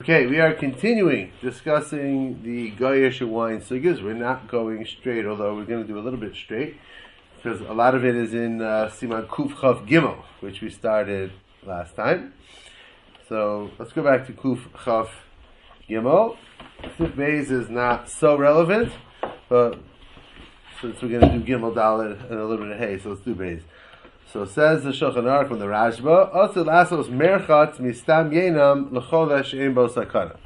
Okay, we are continuing discussing the Goyish wine sugas. We're not going straight, although we're going to do a little bit straight, because a lot of it is in uh, Siman Kuf Chav Gimel, which we started last time. So let's go back to Kuf Chav Gimel. Sif Beis is not so relevant, but since we're going to do Gimel Dalit and a little bit of Hay, so let's do Beis. So says the Shulchan Aruch from the Rashba, also lasos merchatz mistam yenam lecholesh ein bo sakana.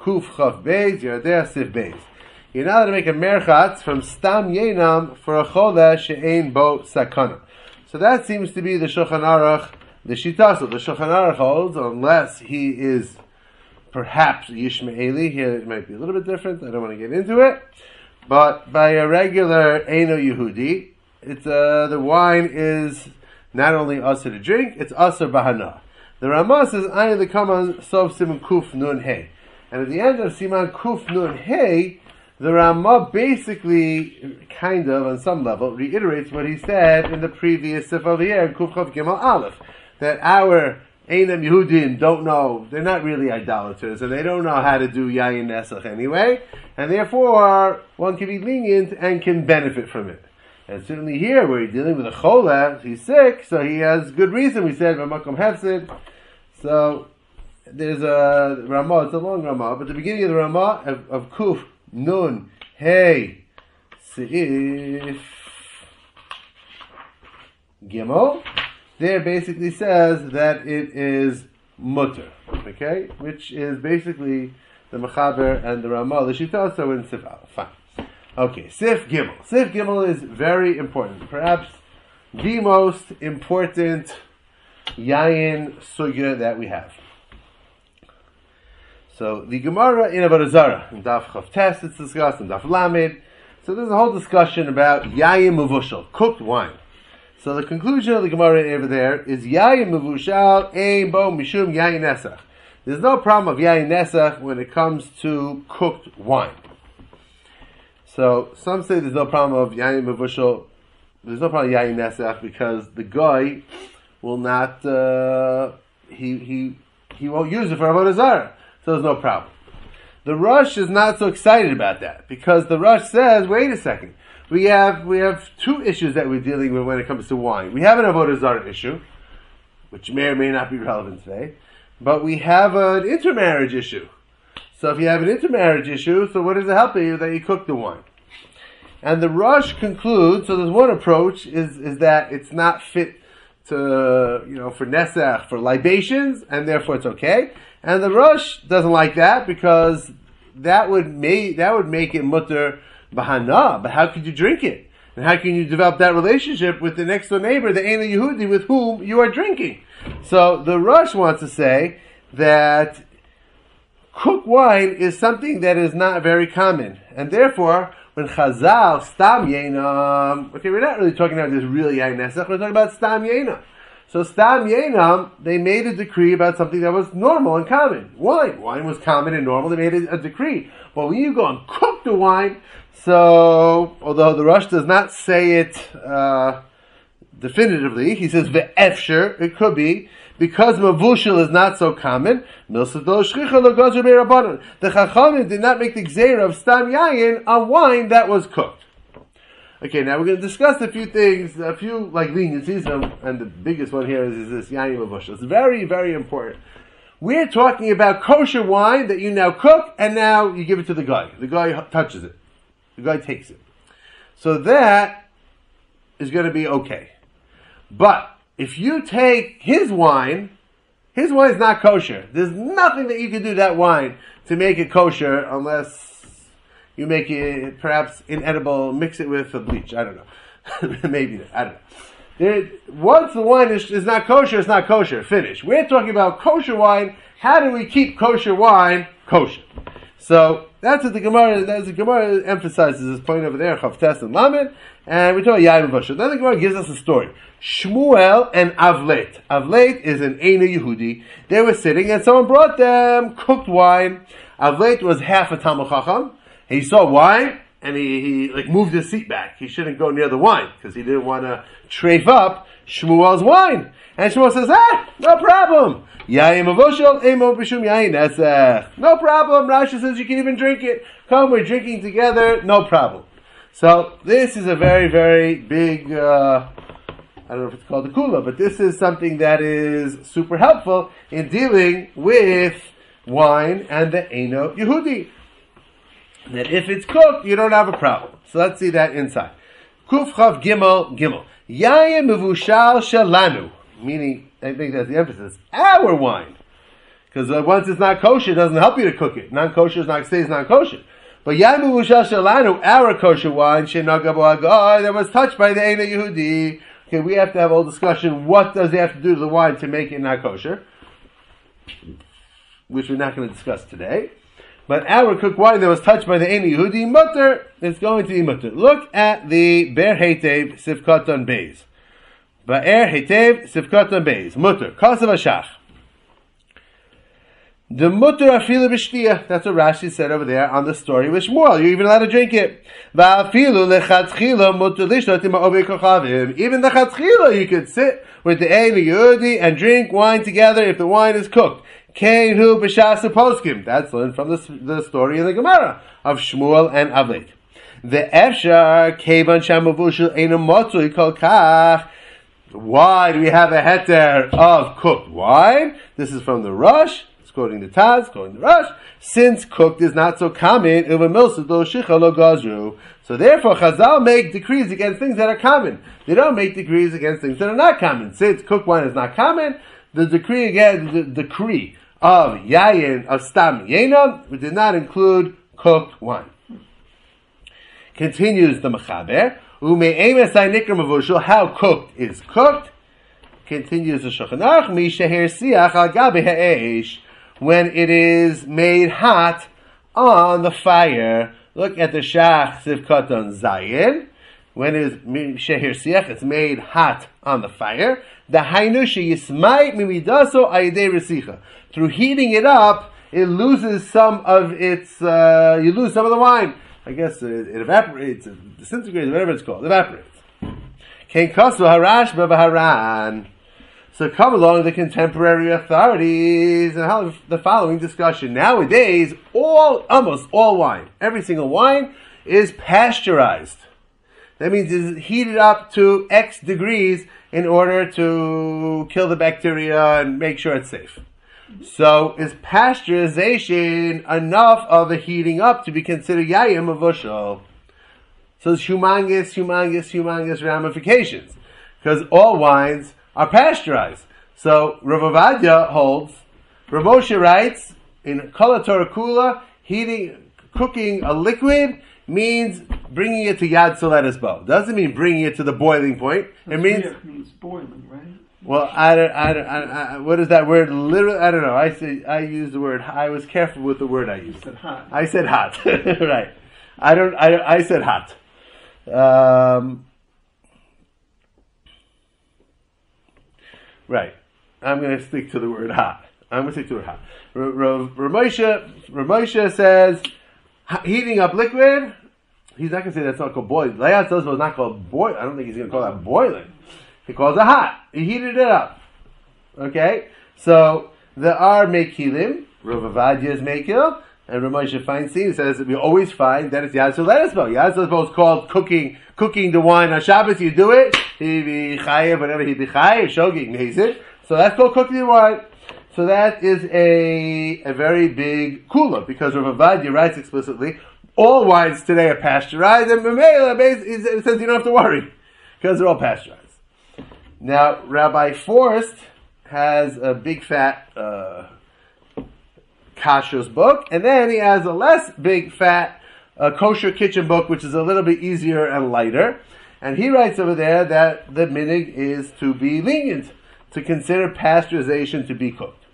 Kuf chaf beis, yardea sif beis. You're not to make a merchatz from stam yenam for a cholesh ein bo sakana. So that seems to be the Shulchan Aruch, the Shitaso. The Shulchan Aruch holds, unless he is perhaps Yishmaeli, here it might be a little bit different, I don't want to get into it, but by a regular Eino Yehudi, it's, uh, the wine is not only usher to drink, it's usher bahana. The Ramah says, Ayin the Kaman Sov Siman Kuf Nun Hey. And at the end of Siman Kuf Nun Hey, the Ramah basically, kind of, on some level, reiterates what he said in the previous Sif over here Kuf Chav Gimel Aleph. That our Einam Yehudim don't know, they're not really idolaters, and they don't know how to do Yayin Nesach anyway, and therefore, one can be lenient and can benefit from it. And certainly here, where he's dealing with a chola, he's sick, so he has good reason. We said Ramakom Hefsid. So there's a Ramah. It's a long Ramah, but the beginning of the Ramah of, of Kuf Nun Hey Seif Gimel. There basically says that it is mutter, okay, which is basically the Mechaber and the Ramah. The Shita also in Sifal. Fine. Okay, Sif Gimel. Sif Gimel is very important. Perhaps the most important Yayin Sugya that we have. So the Gemara in Avodah Zarah, in Daf Chav it's discussed, in Daf Lamed. So there's a whole discussion about Yayin Mavushal, cooked wine. So the conclusion of the Gemara over there is Yayin Mavushal, Ein Bo Mishum Yayin Nesach. There's no problem of Yayin Nesach when it comes to cooked wine. So some say there's no problem of yayin mavushal. There's no problem yayin nesach because the guy will not. Uh, he he he won't use it for avodah zarah, so there's no problem. The Rosh is not so excited about that because the Rosh says, "Wait a second, we have we have two issues that we're dealing with when it comes to wine. We have an avodah zarah issue, which may or may not be relevant today, but we have an intermarriage issue." So if you have an intermarriage issue, so what does it help you that you cook the wine? And the Rosh concludes, so there's one approach, is, is that it's not fit to, you know, for Nesach, for libations, and therefore it's okay. And the Rosh doesn't like that because that would make, that would make it mutter bahana, but how could you drink it? And how can you develop that relationship with the next door neighbor, the Aina Yehudi, with whom you are drinking? So the Rosh wants to say that cooked wine is something that is not very common, and therefore, when Chazal stam yenam, okay, we're not really talking about this really yain nesach. We're talking about stam yenam. So stam yenam, they made a decree about something that was normal and common. Wine, wine was common and normal. They made a, a decree. But when you go and cook the wine, so although the Rosh does not say it uh, definitively, he says ve'efsher. It could be because mavushal is not so common, the Chachamim did not make the gzeira of stam yayin on wine that was cooked. Okay, now we're going to discuss a few things, a few like leniencies, and the biggest one here is, is this yayin mavushal. It's very, very important. We're talking about kosher wine that you now cook, and now you give it to the guy. The guy touches it. The guy takes it. So that is going to be okay. But if you take his wine, his wine is not kosher. There's nothing that you can do that wine to make it kosher unless you make it perhaps inedible, mix it with a bleach. I don't know. Maybe, I don't know. Once the wine is, is not kosher, it's not kosher. Finish. We're talking about kosher wine. How do we keep kosher wine kosher? So that's what the Gemara. That's the Gemara emphasizes this point over there, Chavtes and Lamed, and we talk about Yair Vasha. Then the Gemara gives us a story. Shmuel and Avlet. Avlet is an Eina Yehudi. They were sitting, and someone brought them cooked wine. Avlet was half a Talmud Chacham. He saw wine. And he, he like moved his seat back. He shouldn't go near the wine because he didn't want to trafe up Shmuel's wine. And Shmuel says, ah, no problem. No problem. Rashi says you can even drink it. Come, we're drinking together, no problem. So this is a very, very big. Uh, I don't know if it's called a kula, but this is something that is super helpful in dealing with wine and the Eno Yehudi. That if it's cooked, you don't have a problem. So let's see that inside. Kuf Chav Gimel Gimel. Yayin Mevushal Shalanu. Meaning, I think that's the emphasis. Our wine. Because uh, once it's not kosher, it doesn't help you to cook it. Non kosher is not stays non kosher. But Yayin Mevushal Shalanu, our kosher wine, Shenagabu that was touched by the Eno Yehudi Okay, we have to have a whole discussion. What does he have to do to the wine to make it not kosher? Which we're not going to discuss today. But our cooked wine that was touched by the Eni Yehudi mutter is going to be mutter. Look at the Ba'er Hetev Sivkaton Beis. Ba'er Hetev Sivkaton Beis. Mutter. Kasav Ashach. The mutter afilu b'shtia. That's what Rashi said over there on the story with Shmuel. You're even allowed to drink it. Va'afilu lechatchila mutter lishnot im kochavim. Even the chatchila, you could sit with the Ein Yehudi and drink wine together if the wine is cooked. Kain hu b'shasa poskim. That's learned from the, the story in the Gemara of Shmuel and Aved. The Efshar kevan shamavushul einam motzui kol kach. Why do we have a heter of cooked wine? This is from the Rosh quoting the Taz, quoting the Rosh, since cooked is not so common, so therefore Chazal make decrees against things that are common. They don't make decrees against things that are not common. Since cooked wine is not common, the decree again, the decree of Yayin, of Stam Yenom, did not include cooked wine. Continues the Mechaber, how cooked is cooked. Continues the Shulchan Aruch, when it is made hot on the fire. Look at the Shach Sivkaton Zayin. When it is Shehir Siach, it's made hot on the fire. The Hainushi Yismait Mimidaso Resicha. Through heating it up, it loses some of its, uh, you lose some of the wine. I guess it, it evaporates, it disintegrates, whatever it's called, it evaporates. Ken Kosu Harash Haran. So come along the contemporary authorities and have the following discussion. Nowadays, all, almost all wine, every single wine is pasteurized. That means it's heated up to X degrees in order to kill the bacteria and make sure it's safe. So is pasteurization enough of a heating up to be considered yayin mavushal? So it's humongous, humongous, humongous ramifications. Because all wines are pasteurized. So Rav Ovadia holds, Rav Moshe writes, in Kala Torah Kula, heating, cooking a liquid means bringing it to Yad Soletis Bo. Doesn't mean bringing it to the boiling point. It means, means boiling, right? Well, I don't, I don't, I, I, what is that word? Literally, I don't know. I say, I use the word. I was careful with the word I used. Said hot. I said hot. right. I don't. I, I said hot. Um, Right. I'm going to stick to the word hot. I'm going to stick to the word hot. Ramosha, says heating up liquid. He's not going to say that's not called boiling. Layat says not called boil. I don't think he's going to call that boiling. He calls it hot. He heated it up. Okay? So, there are mekilim. Rav Ovadia is mekil. And Ramosha Feinstein says we always find that it's Yad Soletisbo. Yad Soletisbo is called cooking, cooking the wine on Shabbos. You do it. He be chayev, whatever he be chayev, shogig it. So that's called cooking wine. So that is a, a very big kula because Rav Ovadia writes explicitly, all wines today are pasteurized and Mamela says you don't have to worry because they're all pasteurized. Now, Rabbi Forst has a big fat, uh, book, and then he has a less big fat uh, kosher kitchen book, which is a little bit easier and lighter. And he writes over there that the minig is to be lenient, to consider pasteurization to be cooked.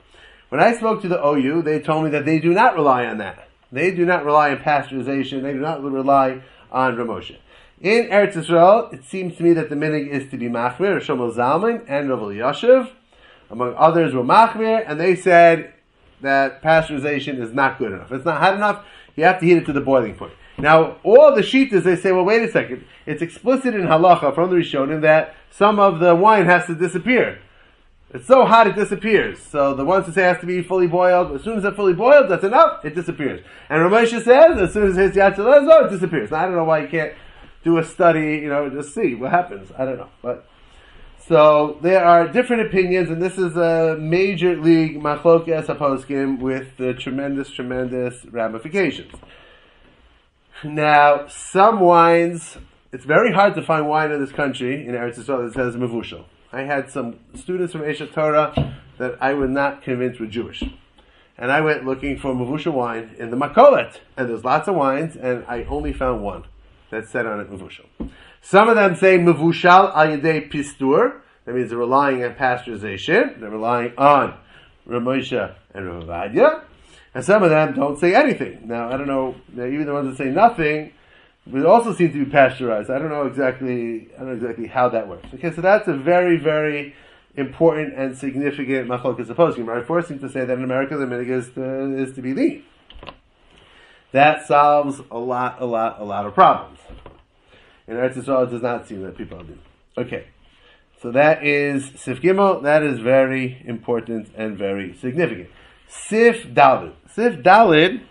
When I spoke to the OU, they told me that they do not rely on that. They do not rely on pasteurization. They do not rely on Ramosha. In Eretz Yisrael, it seems to me that the minig is to be machmir, Shlomo Zalman and Rav Elyashiv, among others, were machmir, and they said that pasteurization is not good enough. It's not hot enough. You have to heat it to the boiling point. Now, all the sheetas, they say, well, wait a second. It's explicit in halacha from the Rishonim that some of the wine has to disappear. It's so hot it disappears. So the ones that say it has to be fully boiled, as soon as it's fully boiled, that's enough, it disappears. And Ramesha says, as soon as it hits Yatzelezo, it disappears. Now, I don't know why you can't do a study, you know, just see what happens. I don't know. But so there are different opinions, and this is a major league machlokes haposkim with the tremendous, tremendous ramifications. Now, some wines, it's very hard to find wine in this country, in Eretz Yisrael, that says mevushal. I had some students from Aish HaTorah that I would not convince were Jewish. And I went looking for mevushal wine in the Makolet. And there's lots of wines, and I only found one that said on it mevushal. Some of them say mevushal al yedei pistur. That means they're relying on pasteurization. They're relying on Ramosha and Ravadia. And some of them don't say anything. Now, I don't know, even the ones that say nothing, but also seem to be pasteurized. I don't know exactly, I don't know exactly how that works. Okay, so that's a very, very important and significant machlokas haposkim. Right? seems to say that in America the minig is to, is to be lean. That solves a lot, a lot, a lot of problems. In Eretz Yisrael, it does not seem that people are doing. Okay. So that is Sif Gimel. That is very important and very significant. Sif Dalid. Sif Dalid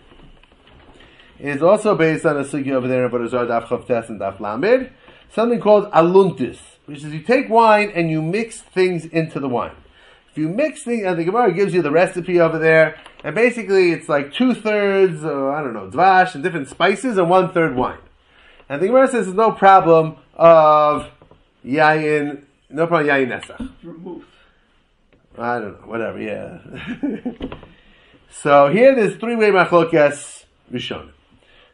is also based on a sugi over there in Barazar Daf Chavtes and Daf Lamed, something called aluntis, which is you take wine and you mix things into the wine. If you mix things, and the Gemara gives you the recipe over there, and basically it's like two thirds, uh, I don't know, dvash and different spices, and one third wine. And the Gemara says there's no problem of yayin, no problem yayin nesach. I don't know, whatever, yeah. so here there's three-way machlokas rishon.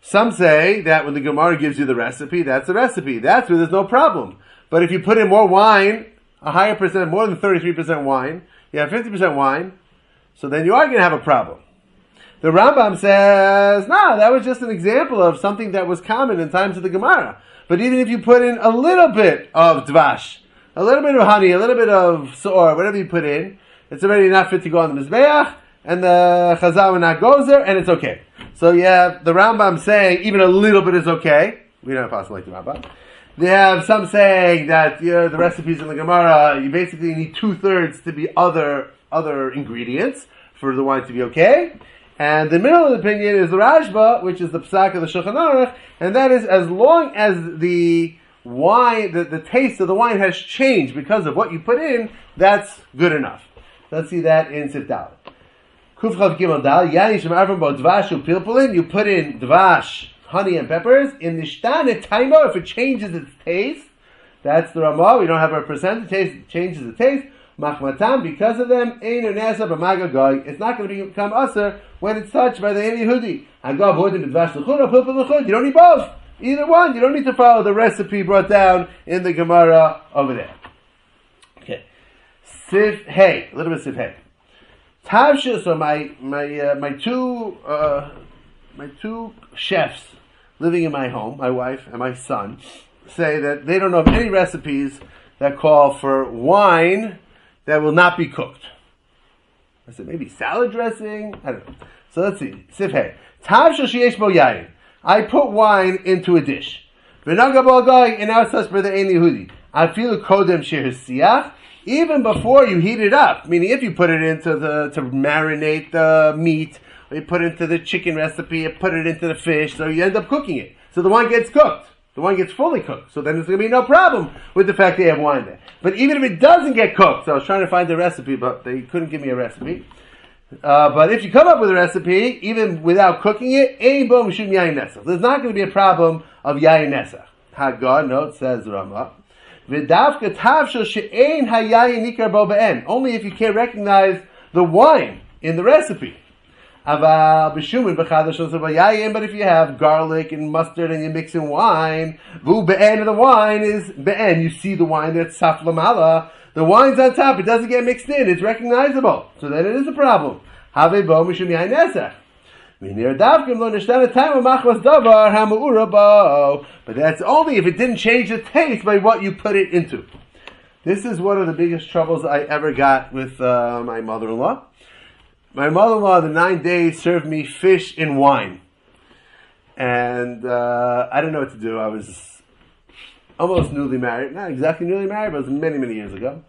Some say that when the Gemara gives you the recipe, that's the recipe. That's where there's no problem. But if you put in more wine, a higher percent, more than 33% wine, you have 50% wine, so then you are going to have a problem. The Rambam says, no, that was just an example of something that was common in times of the Gemara. But even if you put in a little bit of dvash, a little bit of honey, a little bit of soor, whatever you put in, it's already not fit to go on the Mizbeach, and the Chazal will not goes there, and it's okay. So have the Rambam saying even a little bit is okay. We don't have possible like the Rambam. They have some saying that you know, the recipes in the Gemara, you basically need two thirds to be other other ingredients for the wine to be okay. And the middle of the opinion is the Rashba, which is the Psak of the Shulchan Aruch, and that is as long as the wine, the, the taste of the wine has changed because of what you put in, that's good enough. Let's see that in Sifdal. Kufchav Gimel Dal, Yani Shem Avram Bo Dvash Upilpulin, you put in Dvash, honey and peppers, in the Nishtane Taimo, if it changes its taste, that's the Ramah, we don't have a percent, it taste, changes the taste, Machmatam, because of them, Ein Nasa B'Magagoy, it's not going to become Aser when it's touched by the Yehudi. Agav Hodim Dvash L'chud, or Pilpul L'chud, you don't need both. Either one, you don't need to follow the recipe brought down in the Gemara over there. Okay. Sif Hey, a little bit Sif Hey. Tavsha, so my my uh, my two uh, my two chefs living in my home, my wife and my son, say that they don't know of any recipes that call for wine that will not be cooked. I said maybe salad dressing. I don't know. So let's see. Sifhei. Tavsha sheyesh bo yayin. I put wine into a dish. I feel even before you heat it up. Meaning, if you put it into the to marinate the meat, or you put it into the chicken recipe, you put it into the fish, so you end up cooking it. So the wine gets cooked. The wine gets fully cooked. So then there's going to be no problem with the fact that you have wine there. But even if it doesn't get cooked, so I was trying to find the recipe, but they couldn't give me a recipe. Uh, but if you come up with a recipe, even without cooking it, there's not going to be a problem of yayin nesach. Hagar note says Rama. Only if you can't recognize the wine in the recipe. But if you have garlic and mustard and you mix in wine, the wine is be'en. You see the wine that's saflamala. The wine's on top. It doesn't get mixed in. It's recognizable. So then it is a problem. But that's only if it didn't change the taste by what you put it into. This is one of the biggest troubles I ever got with uh, my mother-in-law. My mother-in-law, the nine days, served me fish and wine. and uh, I didn't know what to do. I was almost newly married, not exactly newly married, but it was many, many years ago.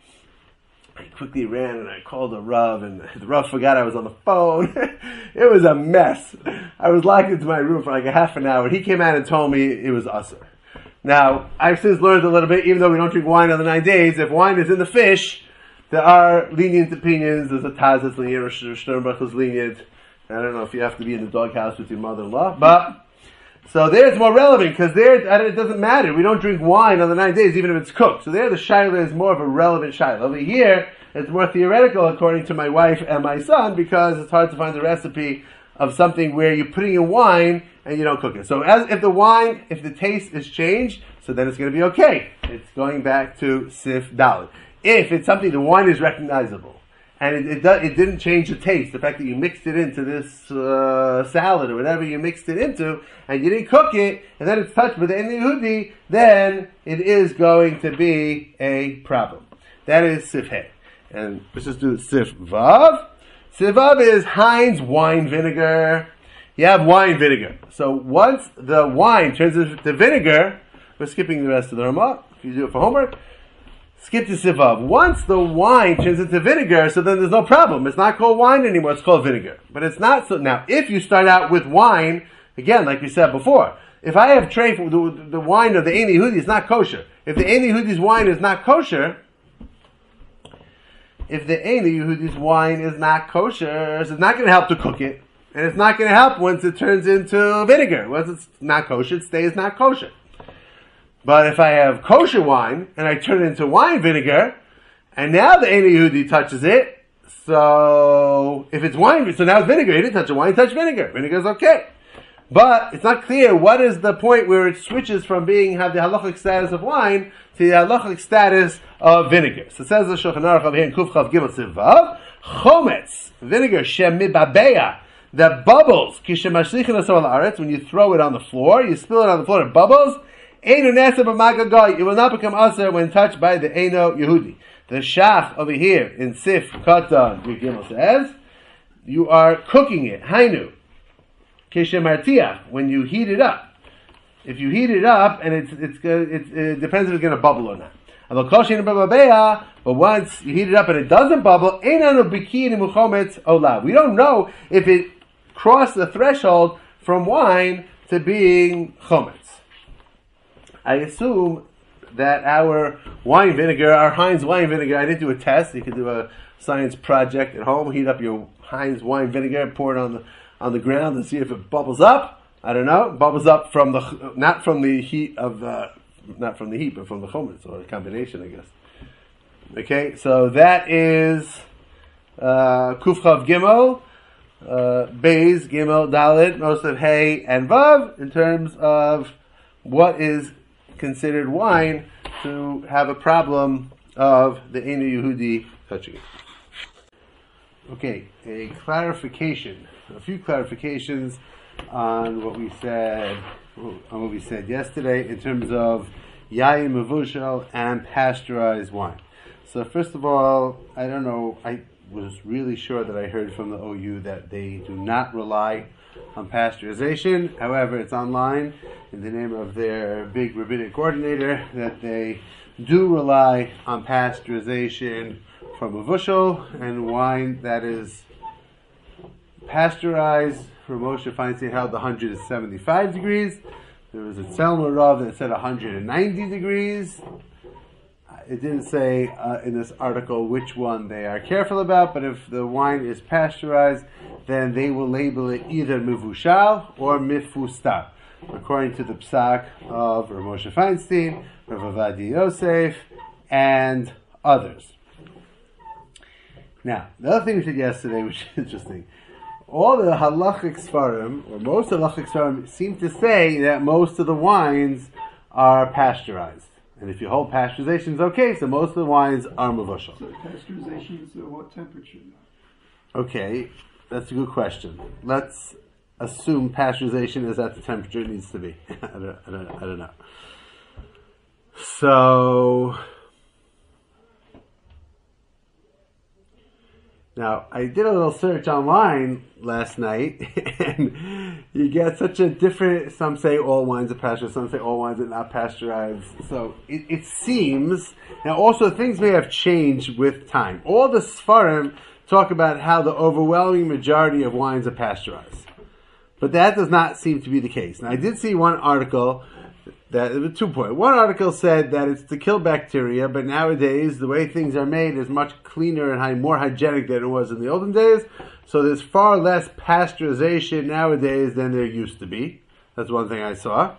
I quickly ran and I called the Rav, and the Rav forgot I was on the phone. it was a mess. I was locked into my room for like a half an hour. He came out and told me it was usher. Now, I've since learned a little bit, even though we don't drink wine on the nine days, if wine is in the fish, there are lenient opinions. There's a Taz that's lenient, or Sternbach is lenient. I don't know if you have to be in the doghouse with your mother-in-law, but so there it's more relevant because there it doesn't matter. We don't drink wine on the nine days, even if it's cooked. So there the shaila is more of a relevant shaila. Over here, it's more theoretical according to my wife and my son because it's hard to find the recipe of something where you're putting in wine and you don't cook it. So as if the wine, if the taste is changed, so then it's going to be okay. It's going back to sif dalit. If it's something the wine is recognizable and it, it, it, didn't change the taste. The fact that you mixed it into this uh, salad or whatever you mixed it into, and you didn't cook it, and then it's touched with any Yehudi, then it is going to be a problem. That is sifhe. And let's just do sif vav. Sif vav is Heinz wine vinegar. You have wine vinegar. So once the wine turns into vinegar, we're skipping the rest of the Ramah. If you do it for homework, skip to sivav. Once the wine turns into vinegar, so then there's no problem. It's not called wine anymore, it's called vinegar. But it's not so, now if you start out with wine, again, like we said before, if I have tray for the, the wine of the Ein Yehudi is not kosher. If the Ein Yehudi's wine is not kosher, if the Ein Yehudi's wine is not kosher, so it's not going to help to cook it. And it's not going to help once it turns into vinegar. Once it's not kosher, it stays not kosher. But if I have kosher wine and I turn it into wine vinegar, and now the Ein Yehudi touches it, so if it's wine, so now it's vinegar. He didn't touch a wine, he touched vinegar. Vinegar is okay. But it's not clear what is the point where it switches from being have the halachic status of wine to the halachic status of vinegar. So it says the Shulchan Aruch over Kuf Chav Gimel Sivav, chometz, vinegar, shem mibabeya, that bubbles, kishem when you throw it on the floor, you spill it on the floor, it bubbles, it will not become aser when touched by the Eno Yehudi. The Shach over here in Sif Katan Gimel says, you are cooking it, Hainu, Keshemartiach, when you heat it up. If you heat it up, and it's, it's, it's it depends if it's going to bubble or not. But once you heat it up and it doesn't bubble, we don't know if it crossed the threshold from wine to being chometz. I assume that our wine vinegar, our Heinz wine vinegar, I didn't do a test. You could do a science project at home. Heat up your Heinz wine vinegar, pour it on the on the ground, and see if it bubbles up. I don't know. Bubbles up from the not from the heat of the not from the heat, but from the chometz or a combination, I guess. Okay, so that is uh, Kufchav Gimel, uh, Beis Gimel Dalit, most of Hay and Vav in terms of what is considered wine to have a problem of the Enu Yehudi touching it. Okay, a clarification, a few clarifications on what we said, on what we said yesterday in terms of yayin mavushal and pasteurized wine. So first of all, I don't know, I was really sure that I heard from the OU that they do not rely on pasteurization. However, it's online in the name of their big rabbinic coordinator that they do rely on pasteurization from a bushel and wine that is pasteurized. From Moshe Feinstein held 175 degrees. There was a Tzemach Rav that said 190 degrees. It didn't say uh, in this article which one they are careful about, but if the wine is pasteurized, then they will label it either mivushal or mifustar, according to the psak of Rav Moshe Feinstein, Rav Ovadia Yosef, and others. Now, the other thing we said yesterday, which is interesting, all the halachic svarim, or most halachic svarim, seem to say that most of the wines are pasteurized. And if you hold pasteurization is okay, so most of the wines are mavushal. So pasteurization is at what temperature? Okay, that's a good question. Let's assume pasteurization is at the temperature it needs to be. I, don't, I, don't, I don't know. So, now I did a little search online last night, and you get such a different. Some say all wines are pasteurized. Some say all wines are not pasteurized. So it, it seems. Now, also things may have changed with time. All the Sfarim talk about how the overwhelming majority of wines are pasteurized, but that does not seem to be the case. Now, I did see one article that two point. One article said that it's to kill bacteria, but nowadays the way things are made is much cleaner and more hygienic than it was in the olden days. So there's far less pasteurization nowadays than there used to be. That's one thing I saw.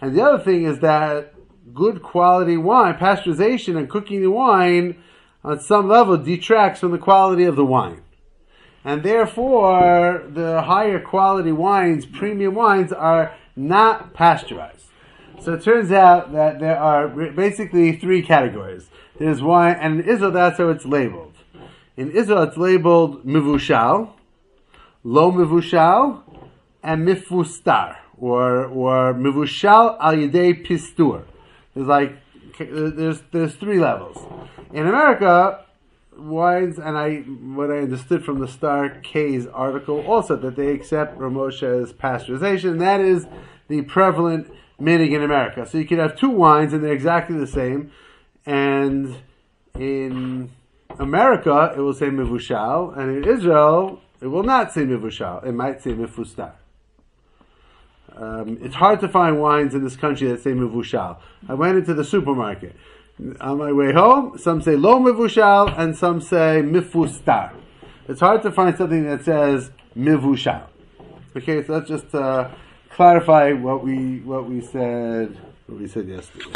And the other thing is that good quality wine, pasteurization and cooking the wine on some level detracts from the quality of the wine. And therefore, the higher quality wines, premium wines, are not pasteurized. So it turns out that there are basically three categories. There's wine, and in Israel that's how it's labeled. In Israel it's labeled mivushal, lo mivushal, and mifustar, or or mivushal al yedei pistur. There's like there's there's three levels. In America, wines, and I what I understood from the Star K's article also that they accept Ramosha's pasteurization. That is the prevalent minig in America. So you could have two wines and they're exactly the same, and in America it will say mivushal, and in Israel it will not say mivushal. It might say mifustar. Um, it's hard to find wines in this country that say mivushal. I went into the supermarket. On my way home, some say lo mivushal and some say mifustar. It's hard to find something that says mivushal. Okay, so that's just uh, clarify what we what we said what we said yesterday.